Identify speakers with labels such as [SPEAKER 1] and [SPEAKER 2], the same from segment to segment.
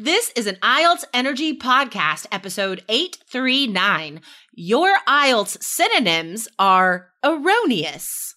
[SPEAKER 1] This is an IELTS Energy Podcast, episode 839. Your IELTS synonyms are erroneous.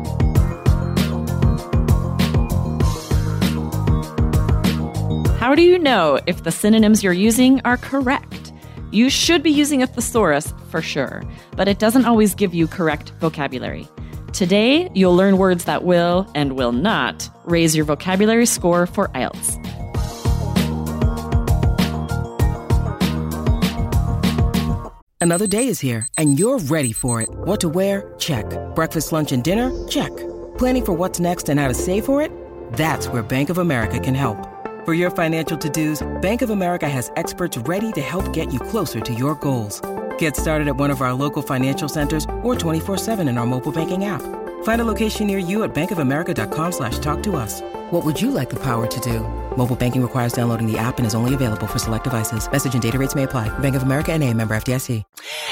[SPEAKER 2] How do you know if the synonyms you're using are correct? You should be using a thesaurus for sure, but it doesn't always give you correct vocabulary. Today, you'll learn words that will and will not raise your vocabulary score for IELTS.
[SPEAKER 3] Another day is here, and you're ready for it. What to wear? Check. Breakfast, lunch, and dinner? Check. Planning for what's next and how to save for it? That's where Bank of America can help. For your financial to-dos, Bank of America has experts ready to help get you closer to your goals. Get started at one of our local financial centers or 24-7 in our mobile banking app. Find a location near you at bankofamerica.com slash talk to us. What would you like the power to do? Mobile banking requires downloading the app and is only available for select devices. Message and data rates may apply. Bank of America and a member FDIC.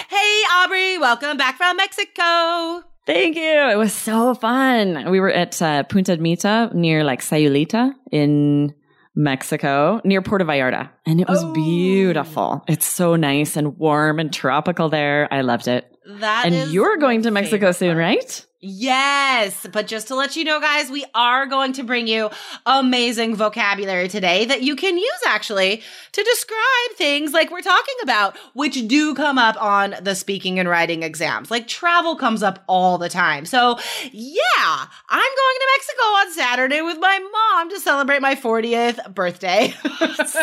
[SPEAKER 1] Hey, Aubrey, welcome back from Mexico.
[SPEAKER 2] Thank you. It was so fun. We were at uh, Punta Mita near like Sayulita in Mexico near Puerto Vallarta. And it was
[SPEAKER 1] Oh.
[SPEAKER 2] beautiful. It's so nice and warm and tropical there. I loved it.
[SPEAKER 1] That
[SPEAKER 2] and you're going to Mexico soon, right?
[SPEAKER 1] Yes, but just to let you know, guys, we are going to bring you amazing vocabulary today that you can use actually to describe things like we're talking about, which do come up on the speaking and writing exams. Like travel comes up all the time. So, yeah, I'm going to Mexico on Saturday with my mom to celebrate my 40th birthday.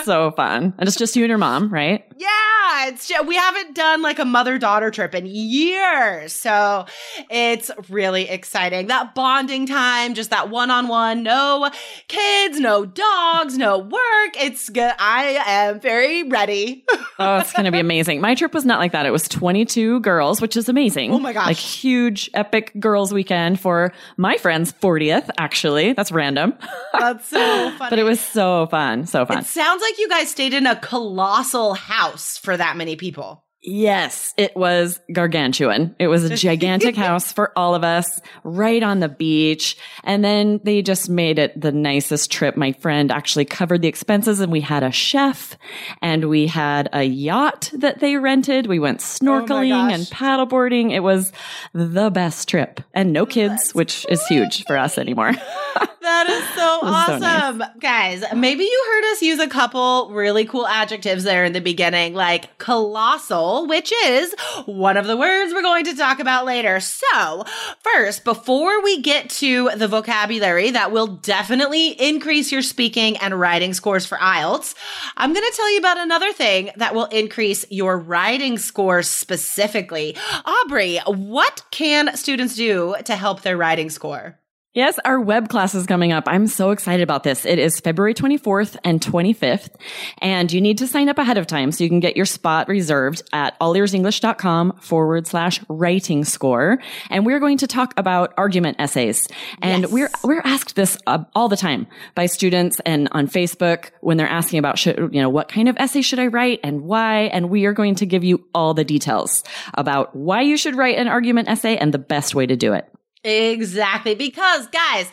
[SPEAKER 2] so fun. And it's just you and your mom, right?
[SPEAKER 1] Yeah, it's ju- we haven't done like a mother daughter trip in years, so it's really exciting. That bonding time, just that one on one, no kids, no dogs, no work. It's good. I am very ready.
[SPEAKER 2] Oh, it's going to be amazing. My trip was not like that. It was 22 girls, which is amazing.
[SPEAKER 1] Oh my gosh.
[SPEAKER 2] Like huge, epic girls weekend for my friend's 40th, actually. That's random.
[SPEAKER 1] That's so funny.
[SPEAKER 2] but it was so fun. So fun.
[SPEAKER 1] It sounds like you guys stayed in a colossal house for that many people.
[SPEAKER 2] Yes, it was gargantuan. It was a gigantic house for all of us right on the beach. And then they just made it the nicest trip. My friend actually covered the expenses and we had a chef and we had a yacht that they rented. We went snorkeling
[SPEAKER 1] gosh.
[SPEAKER 2] and paddleboarding. It was the best trip and no kids, which is huge for us anymore.
[SPEAKER 1] That is so
[SPEAKER 2] was so nice.
[SPEAKER 1] awesome. Guys, maybe you heard us use a couple really cool adjectives there in the beginning, like colossal, which is one of the words we're going to talk about later. So, first, before we get to the vocabulary that will definitely increase your speaking and writing scores for IELTS, I'm going to tell you about another thing that will increase your writing scores specifically. Aubrey, what can students do to help their writing score?
[SPEAKER 2] Yes, our web class is coming up. I'm so excited about this. It is February 24th and 25th, and you need to sign up ahead of time so you can get your spot reserved at allearsenglish.com forward slash writing score. And we're going to talk about argument essays. And
[SPEAKER 1] Yes.
[SPEAKER 2] we're, we're asked this uh, all the time by students and on Facebook when they're asking about, should, you know, what kind of essay should I write and why? And we are going to give you all the details about why you should write an argument essay and the best way to do it.
[SPEAKER 1] Exactly. Because, guys,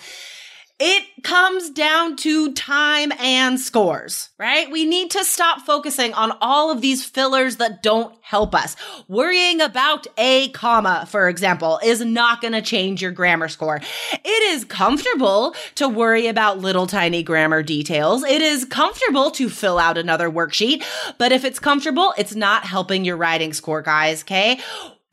[SPEAKER 1] it comes down to time and scores, right? We need to stop focusing on all of these fillers that don't help us. Worrying about a comma, for example, is not going to change your grammar score. It is comfortable to worry about little tiny grammar details. It is comfortable to fill out another worksheet. But if it's comfortable, it's not helping your writing score, guys, okay?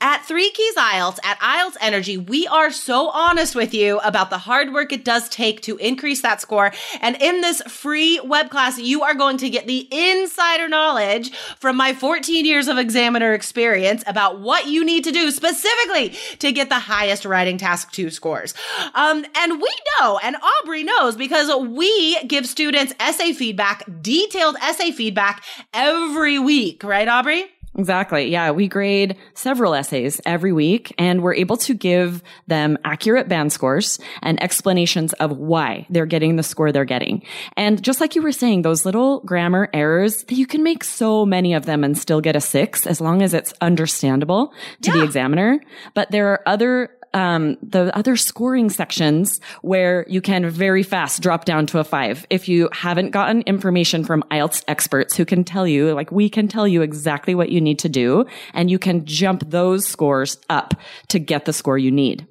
[SPEAKER 1] At Three Keys IELTS, at IELTS Energy, we are so honest with you about the hard work it does take to increase that score. And in this free web class, you are going to get the insider knowledge from my 14 years of examiner experience about what you need to do specifically to get the highest writing task two scores. Um, and we know, and Aubrey knows because we give students essay feedback, detailed essay feedback every week, right, Aubrey?
[SPEAKER 2] Exactly. Yeah. We grade several essays every week and we're able to give them accurate band scores and explanations of why they're getting the score they're getting. And just like you were saying, those little grammar errors, you can make so many of them and still get a six as long as it's understandable to yeah. the examiner. But there are other um, the other scoring sections where you can very fast drop down to a five. If you haven't gotten information from IELTS experts who can tell you, like we can tell you exactly what you need to do and you can jump those scores up to get the score you need.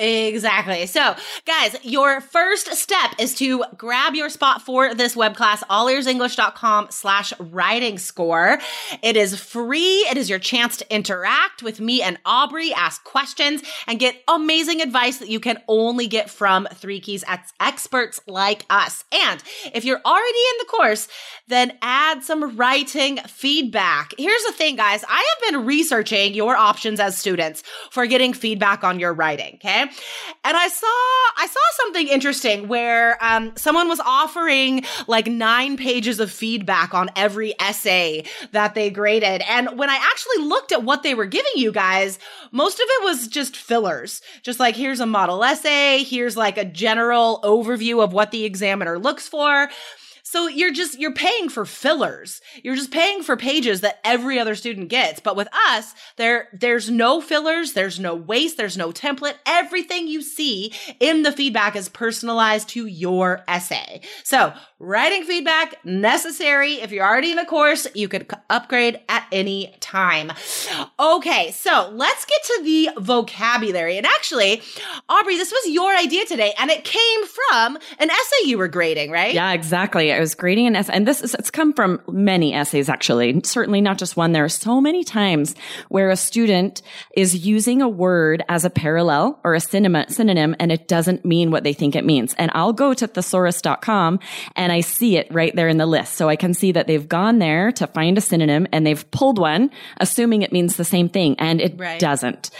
[SPEAKER 1] Exactly. So, guys, your first step is to grab your spot for this web class, allearsenglish.com slash writing score. It is free. It is your chance to interact with me and Aubrey, ask questions, and get amazing advice that you can only get from Three Keys experts like us. And if you're already in the course, then add some writing feedback. Here's the thing, guys. I have been researching your options as students for getting feedback on your writing. Okay. And I saw I saw something interesting where um, someone was offering like nine pages of feedback on every essay that they graded. And when I actually looked at what they were giving you guys, most of it was just fillers. Just like here's a model essay, here's like a general overview of what the examiner looks for. So you're just, you're paying for fillers. You're just paying for pages that every other student gets. But with us, there, there's no fillers. There's no waste. There's no template. Everything you see in the feedback is personalized to your essay. So writing feedback necessary. If you're already in the course, you could upgrade at any time. Okay. So let's get to the vocabulary. And actually, Aubrey, this was your idea today and it came from an essay you were grading, right?
[SPEAKER 2] Yeah, exactly. I was grading an essay, and this is, it's come from many essays actually, certainly not just one. There are so many times where a student is using a word as a parallel or a synonym, and it doesn't mean what they think it means. And I'll go to thesaurus.com and I see it right there in the list. So I can see that they've gone there to find a synonym and they've pulled one, assuming it means the same thing, and it right. doesn't.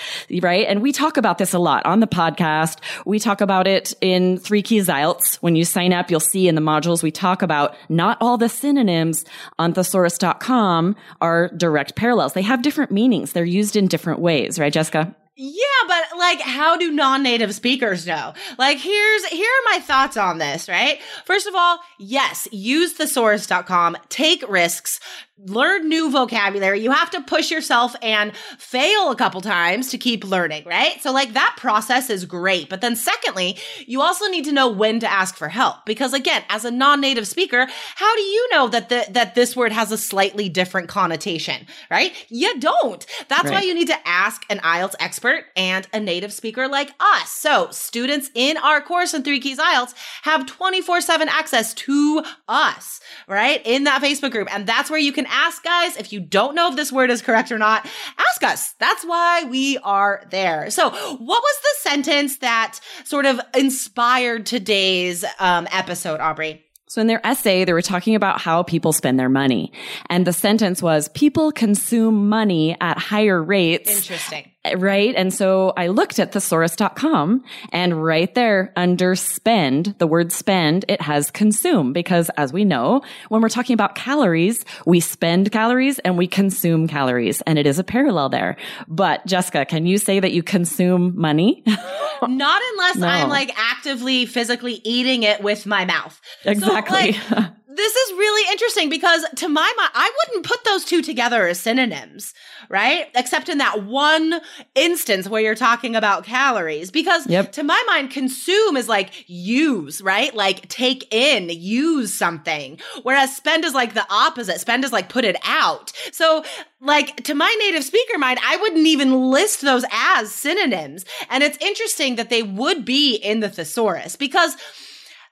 [SPEAKER 2] Right? And we talk about this a lot on the podcast. We talk about it in Three Keys IELTS. When you sign up, you'll see in the modules we talk about about not all the synonyms on thesaurus.com are direct parallels. They have different meanings. They're used in different ways, right, Jessica?
[SPEAKER 1] Yeah, but like, how do non-native speakers know? Like, here's, here are my thoughts on this, right? First of all, yes, use thesaurus.com, take risks, learn new vocabulary. You have to push yourself and fail a couple times to keep learning, right? So like that process is great. But then secondly, you also need to know when to ask for help because again, as a non-native speaker, how do you know that the, that this word has a slightly different connotation, right? You don't. That's right. why you need to ask an IELTS expert and a native speaker like us. So students in our course in Three Keys IELTS have 24-7 access to us, right? In that Facebook group. And that's where you can ask guys. If you don't know if this word is correct or not, ask us. That's why we are there. So, what was the sentence that sort of inspired today's um, episode, Aubrey?
[SPEAKER 2] So in their essay, they were talking about how people spend their money. And the sentence was, people consume money at higher rates.
[SPEAKER 1] Interesting.
[SPEAKER 2] Right. And so I looked at thesaurus.com and right there under spend, the word spend, it has consume because as we know, when we're talking about calories, we spend calories and we consume calories and it is a parallel there. But Jessica, can you say that you consume money?
[SPEAKER 1] Not unless no. I'm like actively physically eating it with my mouth.
[SPEAKER 2] Exactly.
[SPEAKER 1] So, like, this is really interesting because to my mind, I wouldn't put those two together as synonyms, right? Except in that one instance where you're talking about calories. Because yep. to my mind, consume is like use, right? Like take in, use something. Whereas spend is like the opposite. Spend is like put it out. So like to my native speaker mind, I wouldn't even list those as synonyms. And it's interesting that they would be in the thesaurus because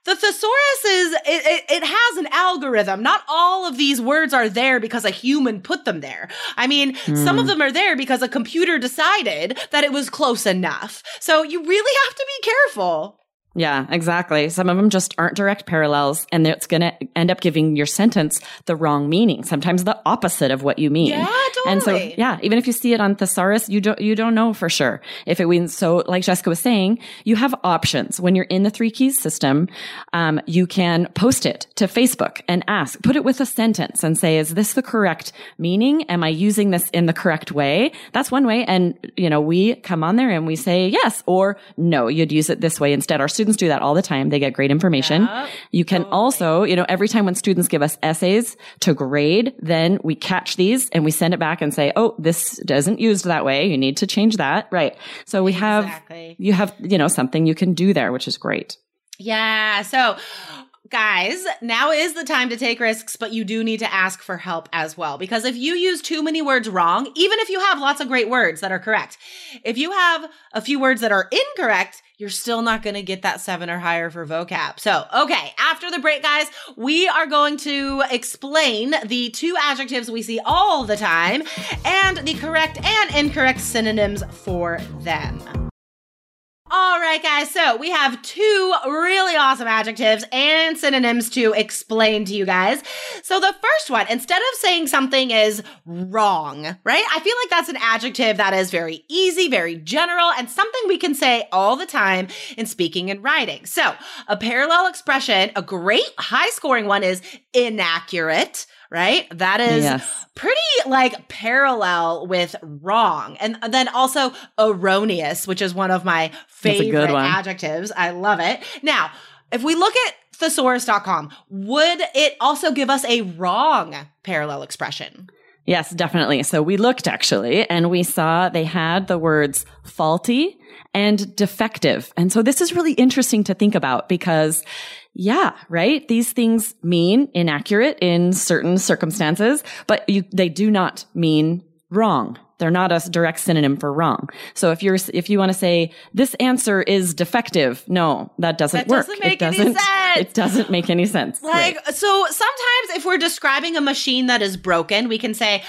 [SPEAKER 1] the thesaurus is it, it, it, has an algorithm not all of these words are there because a human put them there i mean mm. some of hmm. them are there because a computer decided that it was close enough so you really have to be careful
[SPEAKER 2] yeah, exactly. Some of them just aren't direct parallels and it's going to end up giving your sentence the wrong meaning, sometimes the opposite of what you mean.
[SPEAKER 1] Yeah, totally.
[SPEAKER 2] And so, yeah, even if you see it on thesaurus, you don't, you don't know for sure if it means, so like Jessica was saying, you have options. When you're in the three keys system, um, you can post it to Facebook and ask, put it with a sentence and say, is this the correct meaning? Am I using this in the correct way? That's one way. And, you know, we come on there and we say yes or no, you'd use it this way instead. Our students do that all the time. They get great information. Yep. You can totally. also, you know, every time when students give us essays to grade, then we catch these and we send it back and say, Oh, this doesn't used that way. You need to change that. Right. So we exactly. have, you have, you know, something you can do there, which is great.
[SPEAKER 1] Yeah. So guys, now is the time to take risks, but you do need to ask for help as well. Because if you use too many words wrong, even if you have lots of great words that are correct, if you have a few words that are incorrect, you're still not going to get that seven or higher for vocab. So, okay, after the break, guys, we are going to explain the two adjectives we see all the time and the correct and incorrect synonyms for them. All right, guys. So we have two really awesome adjectives and synonyms to explain to you guys. So the first one, instead of saying something is wrong, right? I feel like that's an adjective that is very easy, very general, and something we can say all the time in speaking and writing. So a parallel expression, a great high scoring one is inaccurate right? That is yes. pretty like parallel with wrong. And then also erroneous, which is one of my favorite adjectives. I love it. Now, if we look at thesaurus.com, would it also give us a wrong parallel expression?
[SPEAKER 2] Yes, definitely. So we looked actually and we saw they had the words faulty and defective. And so this is really interesting to think about because yeah, right. These things mean inaccurate in certain circumstances, but you, they do not mean wrong. They're not a direct synonym for wrong. So if you're, if you want to say this answer is defective, no, that doesn't
[SPEAKER 1] that
[SPEAKER 2] work.
[SPEAKER 1] Doesn't make it doesn't, any sense.
[SPEAKER 2] It doesn't make any sense.
[SPEAKER 1] Like, right. so sometimes if we're describing a machine that is broken, we can say,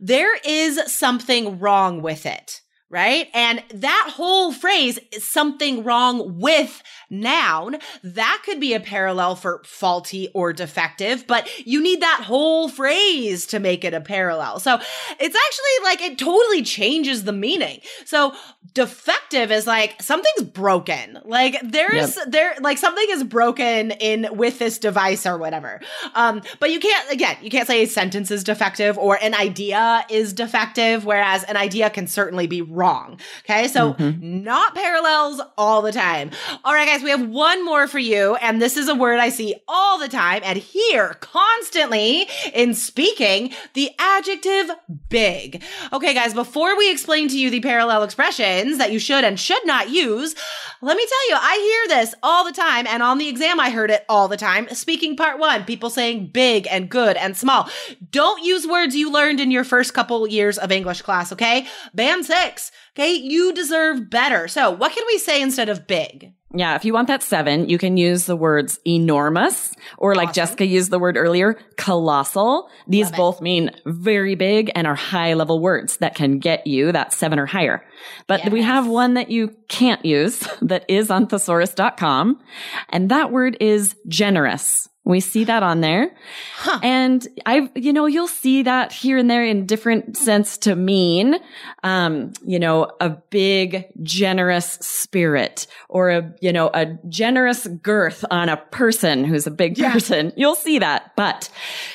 [SPEAKER 1] there is something wrong with it right? And that whole phrase is something wrong with noun. That could be a parallel for faulty or defective, but you need that whole phrase to make it a parallel. So it's actually like it totally changes the meaning. So defective is like something's broken. Like there's yep. there like something is broken in with this device or whatever. Um, but you can't again, you can't say a sentence is defective or an idea is defective, whereas an idea can certainly be wrong. Okay. So mm-hmm. not parallels all the time. All right, guys, we have one more for you. And this is a word I see all the time and hear constantly in speaking the adjective big. Okay, guys, before we explain to you the parallel expressions that you should and should not use, let me tell you, I hear this all the time. And on the exam, I heard it all the time. Speaking part one, people saying big and good and small. Don't use words you learned in your first couple years of English class, okay? Band six. Okay, you deserve better. So, what can we say instead of big?
[SPEAKER 2] Yeah, if you want that seven, you can use the words enormous or like awesome. Jessica used the word earlier, colossal. These Love both it. mean very big and are high level words that can get you that seven or higher. But yes. we have one that you can't use that is on thesaurus.com and that word is generous. We see that on there. Huh. And I, you know, you'll see that here and there in different sense to mean, um, you know, a big, generous spirit or a, you know, a generous girth on a person who's a big yeah. person. You'll see that. But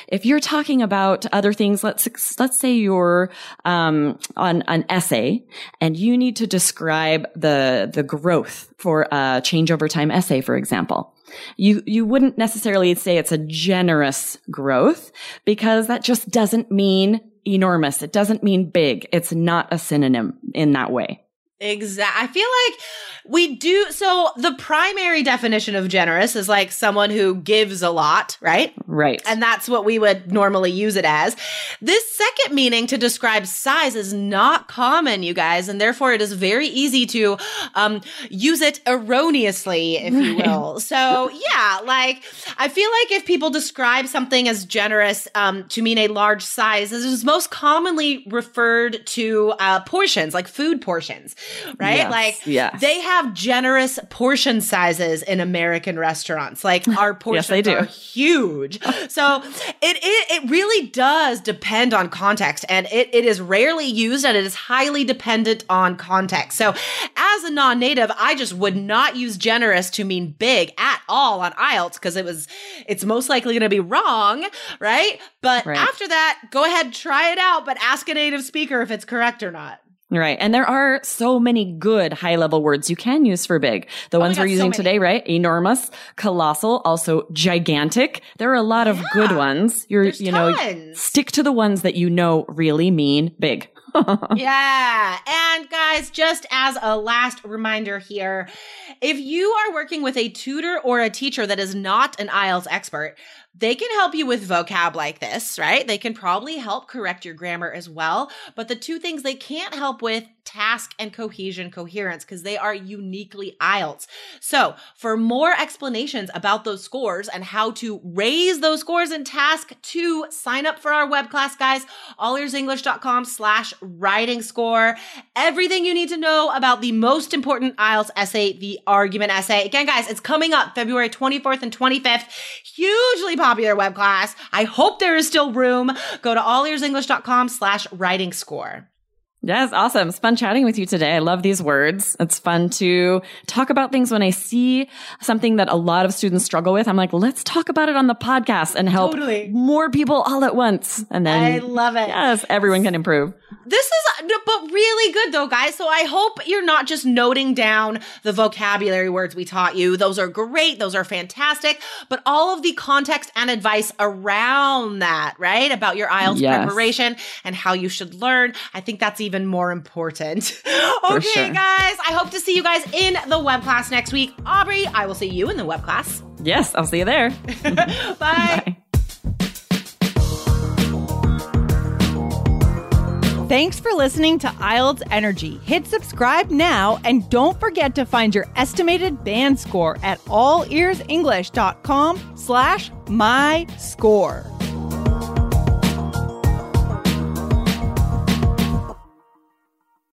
[SPEAKER 2] if you're talking about other things, let's, let's say you're, um, on an essay and you need to describe the, the growth for a change over time essay, for example you, you wouldn't necessarily say it's a generous growth because that just doesn't mean enormous. It doesn't mean big. It's not a synonym in that way.
[SPEAKER 1] Exactly. I feel like we do. So the primary definition of generous is like someone who gives a lot, right?
[SPEAKER 2] Right.
[SPEAKER 1] And that's what we would normally use it as. This second meaning to describe size is not common, you guys, and therefore it is very easy to um, use it erroneously, if you will. So yeah, like I feel like if people describe something as generous um, to mean a large size, this is most commonly referred to uh, portions, like food portions, right?
[SPEAKER 2] Yes,
[SPEAKER 1] like
[SPEAKER 2] yes.
[SPEAKER 1] they have generous portion sizes in American restaurants. Like our portions
[SPEAKER 2] they do.
[SPEAKER 1] are huge. so it, it it really does depend on context and it, it is rarely used and it is highly dependent on context. So as a non-native, I just would not use generous to mean big at all on IELTS because it was it's most likely going to be wrong, right? But
[SPEAKER 2] Right.
[SPEAKER 1] after that, go ahead try it out but ask a native speaker if it's correct or not.
[SPEAKER 2] Right. And there are so many good high level words you can use for big. The oh ones
[SPEAKER 1] Oh God,
[SPEAKER 2] we're using
[SPEAKER 1] many.
[SPEAKER 2] today, right? Enormous, colossal, also gigantic. There are a lot of good ones. You're,
[SPEAKER 1] There's
[SPEAKER 2] you know,
[SPEAKER 1] tons.
[SPEAKER 2] stick to the ones that you know really mean big.
[SPEAKER 1] yeah. And guys, just as a last reminder here, if you are working with a tutor or a teacher that is not an IELTS expert, they can help you with vocab like this, right? They can probably help correct your grammar as well. But the two things they can't help with task and cohesion coherence because they are uniquely IELTS. So for more explanations about those scores and how to raise those scores in task two, sign up for our web class, guys, allearsenglish.com slash writing score. Everything you need to know about the most important IELTS essay, the argument essay. Again, guys, it's coming up February 24th and 25th. Hugely popular web class. I hope there is still room. Go to allearsenglish.com slash writing score.
[SPEAKER 2] Yes, awesome. It's fun chatting with you today. I love these words. It's fun to talk about things when I see something that a lot of students struggle with. I'm like, let's talk about it on the podcast and help
[SPEAKER 1] Totally.
[SPEAKER 2] more people all at once. And then
[SPEAKER 1] I love it.
[SPEAKER 2] Yes, everyone can improve.
[SPEAKER 1] This is, but really good though, guys. So I hope you're not just noting down the vocabulary words we taught you. Those are great. Those are fantastic. But all of the context and advice around that, right? About your IELTS
[SPEAKER 2] Yes.
[SPEAKER 1] preparation and how you should learn. I think that's even more important. okay,
[SPEAKER 2] sure.
[SPEAKER 1] guys. I hope to see you guys in the web class next week. Aubrey, I will see you in the web class.
[SPEAKER 2] Yes, I'll see you there.
[SPEAKER 1] Bye.
[SPEAKER 2] Bye.
[SPEAKER 4] Thanks for listening to IELTS Energy. Hit subscribe now and don't forget to find your estimated band score at allearsenglish.com slash my score.